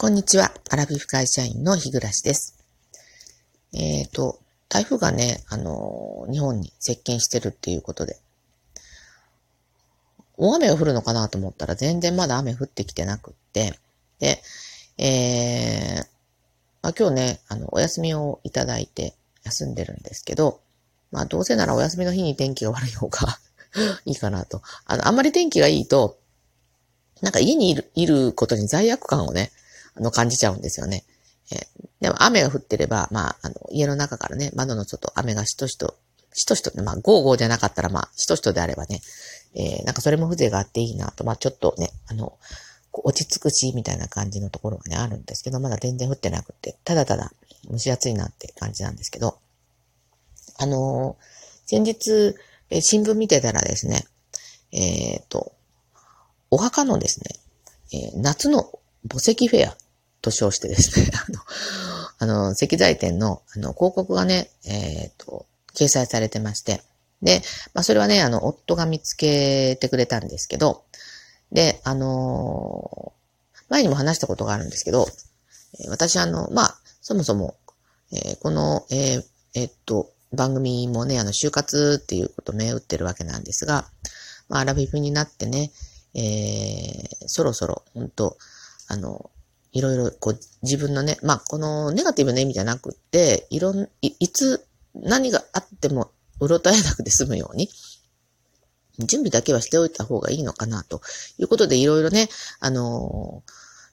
こんにちは。アラビフ会社員の日暮です。えっ、ー、と、台風がね、あの、日本に接近してるっていうことで、大雨が降るのかなと思ったら全然まだ雨降ってきてなくって、で、えー、まあ、今日ね、あの、お休みをいただいて休んでるんですけど、まあ、どうせならお休みの日に天気が悪い方が いいかなと。あの、あんまり天気がいいと、なんか家にいる、いることに罪悪感をね、あの、感じちゃうんですよね。えー、でも雨が降ってれば、まあ、あの、家の中からね、窓の外、雨がしとしと、しとしと、まあ、ゴーゴーじゃなかったら、まあ、しとしとであればね、えー、なんかそれも風情があっていいなと、まあ、ちょっとね、あの、落ち着くし、みたいな感じのところがね、あるんですけど、まだ全然降ってなくて、ただただ蒸し暑いなって感じなんですけど、あのー、先日、えー、新聞見てたらですね、えっ、ー、と、お墓のですね、え夏の墓石フェアと称してですね、あの、あの、石材店の、あの、広告がね、えっ、ー、と、掲載されてまして、で、まあ、それはね、あの、夫が見つけてくれたんですけど、で、あのー、前にも話したことがあるんですけど、私、あの、まあ、そもそも、えー、この、えー、えっと、番組もね、あの、就活っていうことを銘打ってるわけなんですが、まあ、アラフィフになってね、えー、そろそろ、本当あの、いろいろ、こう、自分のね、まあ、このネガティブな意味じゃなくって、いろん、いいつ何があっても、うろたえなくて済むように、準備だけはしておいた方がいいのかな、ということで、いろいろね、あの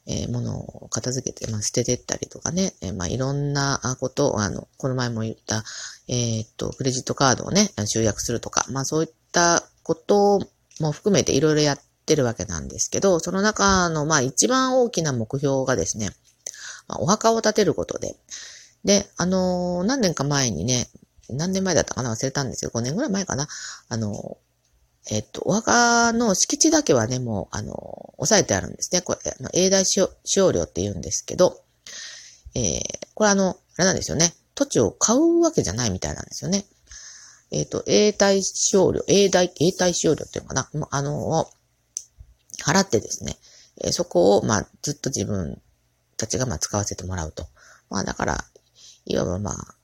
えー、ものを片付けて、まあ、捨ててったりとかね、えー、まあ、いろんなことを、あの、この前も言った、えー、っと、クレジットカードをね、集約するとか、まあ、そういったことも含めていろいろやってってるわけなんですけど、その中の、まあ一番大きな目標がですね、まあ、お墓を建てることで、で、あのー、何年か前にね、何年前だったかな忘れたんですよ。5年ぐらい前かな。あのー、えっと、お墓の敷地だけはね、もう、あのー、抑えてあるんですね。これ、あの、永代使用料って言うんですけど、えー、これあの、あれなんですよね。土地を買うわけじゃないみたいなんですよね。えっ、と、永代使用料、永代、永代使用料っていうのかな。あの、払ってですね、えそこを、まあ、ずっと自分たちが、まあ、使わせてもらうと。まあ、だから、いわばまあ、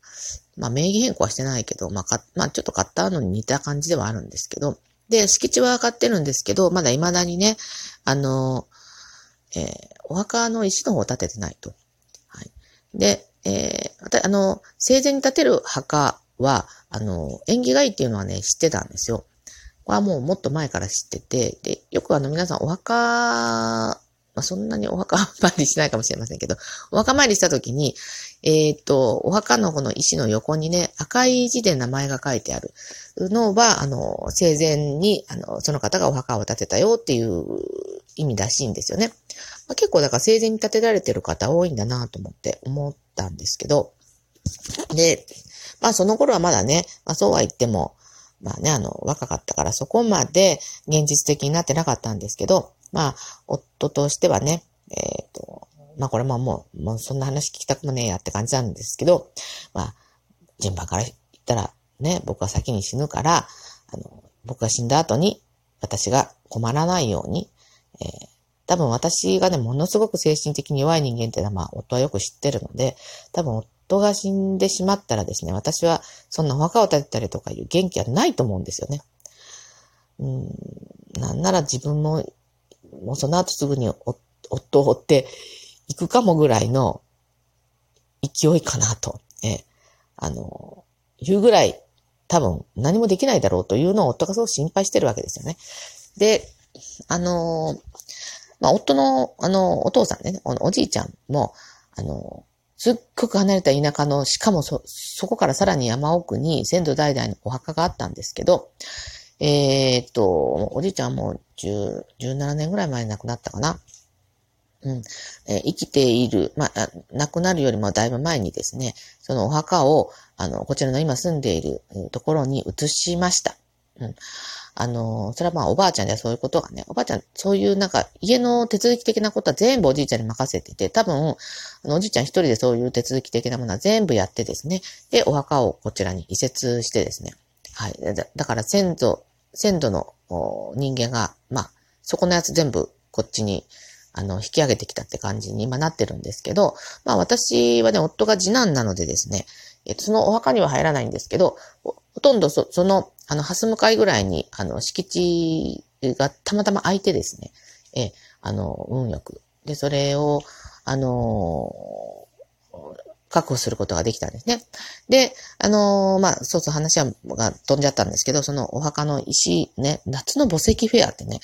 まあ、名義変更はしてないけど、まあ、か、まあ、ちょっと買ったのに似た感じではあるんですけど、で、敷地は買ってるんですけど、まだ未だにね、あの、えー、お墓の石の方を建ててないと。はい。で、えー、あの、生前に建てる墓は、あの、縁起がいいっていうのはね、知ってたんですよ。はもうもっと前から知ってて、で、よくあの皆さんお墓、まあ、そんなにお墓参りしないかもしれませんけど、お墓参りした時に、えっ、と、お墓のこの石の横にね、赤い字で名前が書いてあるのは、あの、生前に、あの、その方がお墓を建てたよっていう意味らしいんですよね。まあ、結構だから生前に建てられてる方多いんだなと思って思ったんですけど、で、まあその頃はまだね、まあそうは言っても、まあね、あの、若かったからそこまで現実的になってなかったんですけど、まあ、夫としてはね、えっ、ー、と、まあこれももう、もうそんな話聞きたくもねえやって感じなんですけど、まあ、順番から言ったらね、僕は先に死ぬから、あの、僕が死んだ後に私が困らないように、えー、多分私がね、ものすごく精神的に弱い人間っていうのは、まあ、夫はよく知ってるので、多分夫が死んでしまったらですね、私はそんなお墓を建てたりとかいう元気はないと思うんですよね。うん、なんなら自分も、もうその後すぐに夫を追っていくかもぐらいの勢いかなと、えあの、いうぐらい多分何もできないだろうというのを夫がすごく心配してるわけですよね。で、あの、まあ、夫の、あの、お父さんね、おじいちゃんも、あの、すっごく離れた田舎の、しかもそ、そこからさらに山奥に先祖代々のお墓があったんですけど、えー、っと、おじいちゃんも10、17年ぐらい前に亡くなったかな。うん。えー、生きている、まあ、亡くなるよりもだいぶ前にですね、そのお墓を、あの、こちらの今住んでいるところに移しました。うん。あの、それはまあおばあちゃんではそういうことがね、おばあちゃん、そういうなんか家の手続き的なことは全部おじいちゃんに任せてて、多分、あのおじいちゃん一人でそういう手続き的なものは全部やってですね、で、お墓をこちらに移設してですね、はい。だだから先祖、先祖の人間が、まあ、そこのやつ全部こっちに、あの、引き上げてきたって感じに今なってるんですけど、まあ私はね、夫が次男なのでですね、え、そのお墓には入らないんですけど、ほとんどそその、あの、蓮向かいぐらいに、あの、敷地がたまたま空いてですね、え、あの、運よく。で、それを、あの確保することができたんですね。で、あのー、まあ、そうそう話は、が飛んじゃったんですけど、そのお墓の石、ね、夏の墓石フェアってね、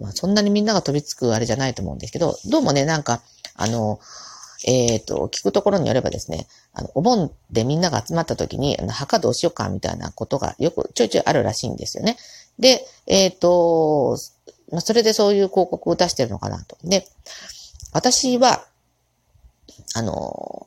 まあ、そんなにみんなが飛びつくあれじゃないと思うんですけど、どうもね、なんか、あの、えっ、ー、と、聞くところによればですね、あの、お盆でみんなが集まった時に、あの墓どうしようかみたいなことがよくちょいちょいあるらしいんですよね。で、えっ、ー、と、まあ、それでそういう広告を出してるのかなと。で、私は、あの、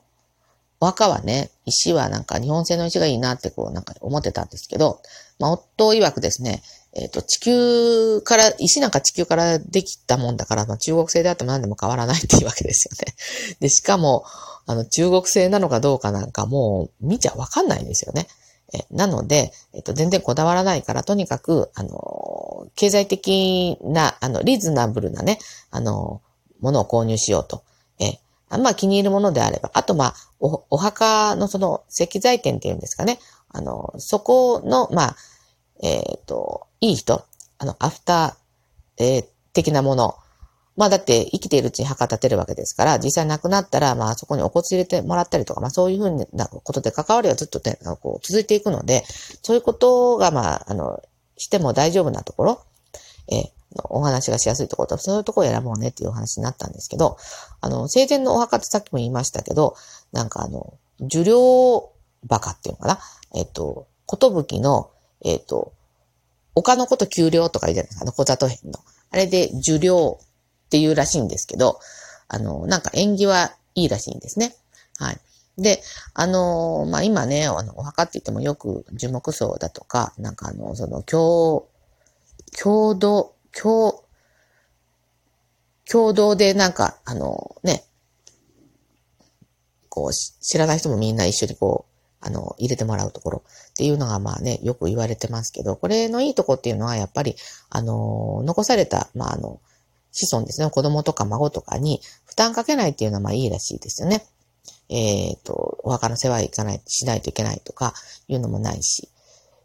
お墓はね、石はなんか日本製の石がいいなってこうなんか思ってたんですけど、まあ、夫曰くですね、えっ、ー、と、地球から、石なんか地球からできたもんだから、まあ、中国製であっても何でも変わらないっていうわけですよね。で、しかも、あの、中国製なのかどうかなんかもう見ちゃわかんないんですよね。えなので、えっ、と、全然こだわらないから、とにかく、あの、経済的な、あの、リーズナブルなね、あの、ものを購入しようと。えあまあ気に入るものであれば、あとまあ、お、お墓のその石材店っていうんですかね。あの、そこの、まあ、えっ、ー、と、いい人、あの、アフター、えー、的なもの。まあだって生きているうちに墓立てるわけですから、実際亡くなったら、まあそこにお骨入れてもらったりとか、まあそういうふうなことで関わりはずっとね、こう続いていくので、そういうことが、まあ、あの、しても大丈夫なところ、えー、お話がしやすいところと、そういうところを選ぼうねっていうお話になったんですけど、あの、生前のお墓ってさっきも言いましたけど、なんかあの、受領バカっていうのかな？えっ、と、ことぶきの、えっ、と、丘のこと給料とか言うじゃないですか、あの、小里編の。あれで受領っていうらしいんですけど、あの、なんか縁起はいいらしいんですね。はい。で、あのまあ、今ね、あの、お墓って言ってもよく樹木葬だとか、なんかあの、その、共、共同、共、共同でなんか、あのね、こう、知らない人もみんな一緒にこう、あの、入れてもらうところっていうのがまあね、よく言われてますけど、これのいいとこっていうのはやっぱり、あの、残された、まああの、子孫ですね、子供とか孫とかに負担かけないっていうのはまあいいらしいですよね。えっ、ー、と、お墓の世話いかない、しないといけないとかいうのもないし。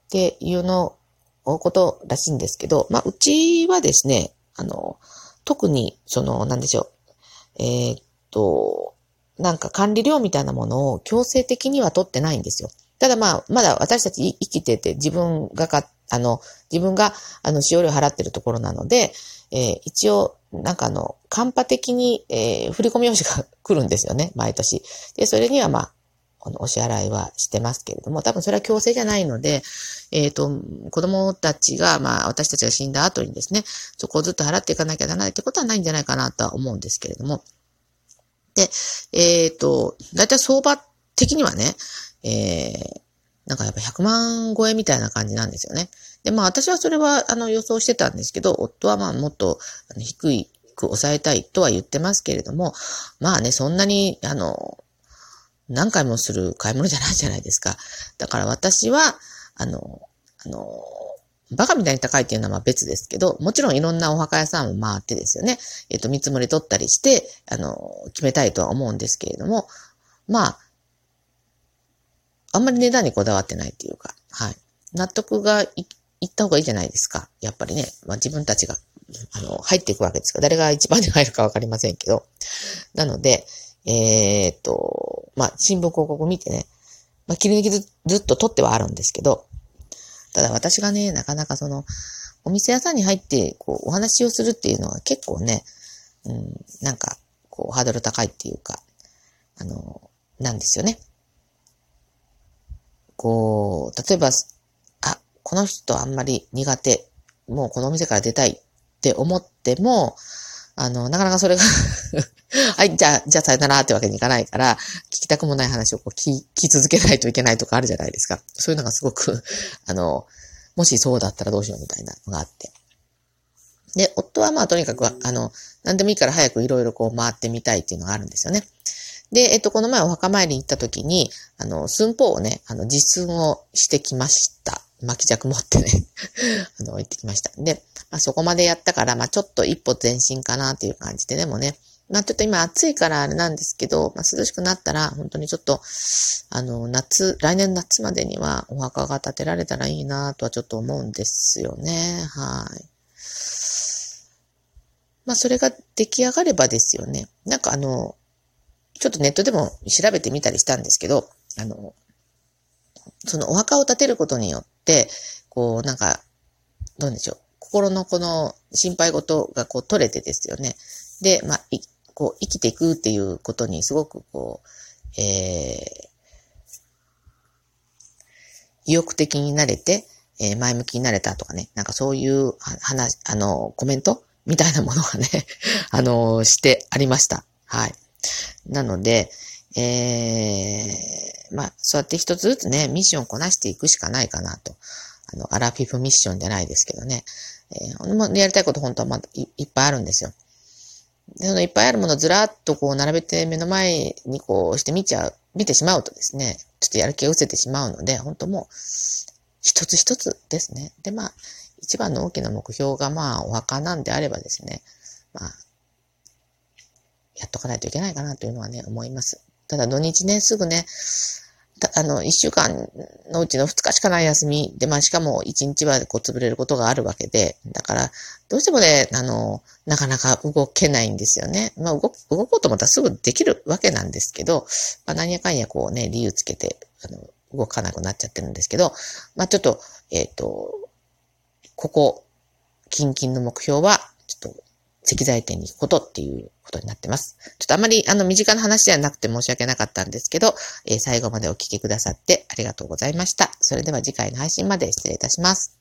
っていうのことらしいんですけど、まあ、うちはですね、あの、特に、その、なんでしょう。えー、っと、なんか管理料みたいなものを強制的には取ってないんですよ。ただまあ、まだ私たち生きてて自分がか、あの、自分が、あの、使用料払ってるところなので、えー、一応、なんかあの、カンパ的に、えー、振込用紙が来るんですよね、毎年。で、それにはまあ、このお支払いはしてますけれども、多分それは強制じゃないので、えっ、ー、と、子供たちが、まあ、私たちが死んだ後にですね、そこをずっと払っていかなきゃならないってことはないんじゃないかなとは思うんですけれども。で、えっ、ー、と、だいたい相場的にはね、えー、なんかやっぱ100万超えみたいな感じなんですよね。で、まあ私はそれはあの予想してたんですけど、夫はまあもっと低いく抑えたいとは言ってますけれども、まあね、そんなに、あの、何回もする買い物じゃないじゃないですか。だから私は、あの、あの、バカみたいに高いっていうのは別ですけど、もちろんいろんなお墓屋さんを回ってですよね、えっ、と、見積もり取ったりして、あの、決めたいとは思うんですけれども、まあ、あんまり値段にこだわってないっていうか、はい。納得がいいった方がいいじゃないですか。やっぱりね、まあ自分たちが、あの、入っていくわけですから、誰が一番に入るかわかりませんけど。なので、えー、っと、まあ、新聞広告見てね、まあ、切り抜きずずっと撮ってはあるんですけど、ただ私がね、なかなかその、お店屋さんに入って、こう、お話をするっていうのは結構ね、うん、なんか、こう、ハードル高いっていうか、あの、なんですよね。こう、例えば、あ、この人あんまり苦手、もうこのお店から出たいって思っても、あの、なかなかそれがはい、じゃあ、じゃあさよならってわけにいかないから、聞きたくもない話をこう聞き続けないといけないとかあるじゃないですか。そういうのがすごくあの、もしそうだったらどうしようみたいなのがあって。で、夫はまあとにかく、あの、何でもいいから早くいろいろこう回ってみたいっていうのがあるんですよね。で、えっと、この前お墓参りに行った時に、あの、寸法をね、あの、実寸をしてきました。巻き尺持ってね あの、行ってきました。で、まあ、そこまでやったから、まあ、ちょっと一歩前進かなっていう感じで、でもね、まあ、ちょっと今暑いからあれなんですけど、まあ、涼しくなったら、本当にちょっと、あの、夏、来年夏までにはお墓が建てられたらいいなとはちょっと思うんですよね。はい。まあ、それが出来上がればですよね。なんかあの、ちょっとネットでも調べてみたりしたんですけど、あの、そのお墓を建てることによって、こう、なんか、どうでしょう。心のこの心配事がこう取れてですよね。で、まあ、こう、生きていくっていうことにすごくこう、えー、意欲的になれて、えー、前向きになれたとかね、なんかそういう話、あの、コメントみたいなものがね あの、してありました。はい。なので、えー、まあ、そうやって一つずつね、ミッションをこなしていくしかないかなと。あの、アラフィフミッションじゃないですけどね。えー、やりたいこと本当はまだいっぱいあるんですよ。そのいっぱいあるものをずらっとこう並べて目の前にこうして見ちゃう、見てしまうとですね、ちょっとやる気が失せてしまうので、本当もう、一つ一つですね。で、まあ、一番の大きな目標がまあ、お墓なんであればですね、まあ、やっとかないといけないかなというのはね、思います。ただ土日ね、すぐね、あの、一週間のうちの二日しかない休みで、まあしかも一日はこう潰れることがあるわけで、だから、どうしてもね、あの、なかなか動けないんですよね。まあ動、動こうと思ったらすぐできるわけなんですけど、まあ何やかんやこうね、理由つけて、あの、動かなくなっちゃってるんですけど、まあちょっと、えっ、ー、と、ここ、近々の目標は、石材店に行くことっていうことになってます。ちょっとあまりあの身近な話ではなくて申し訳なかったんですけど、えー、最後までお聞きくださってありがとうございました。それでは次回の配信まで失礼いたします。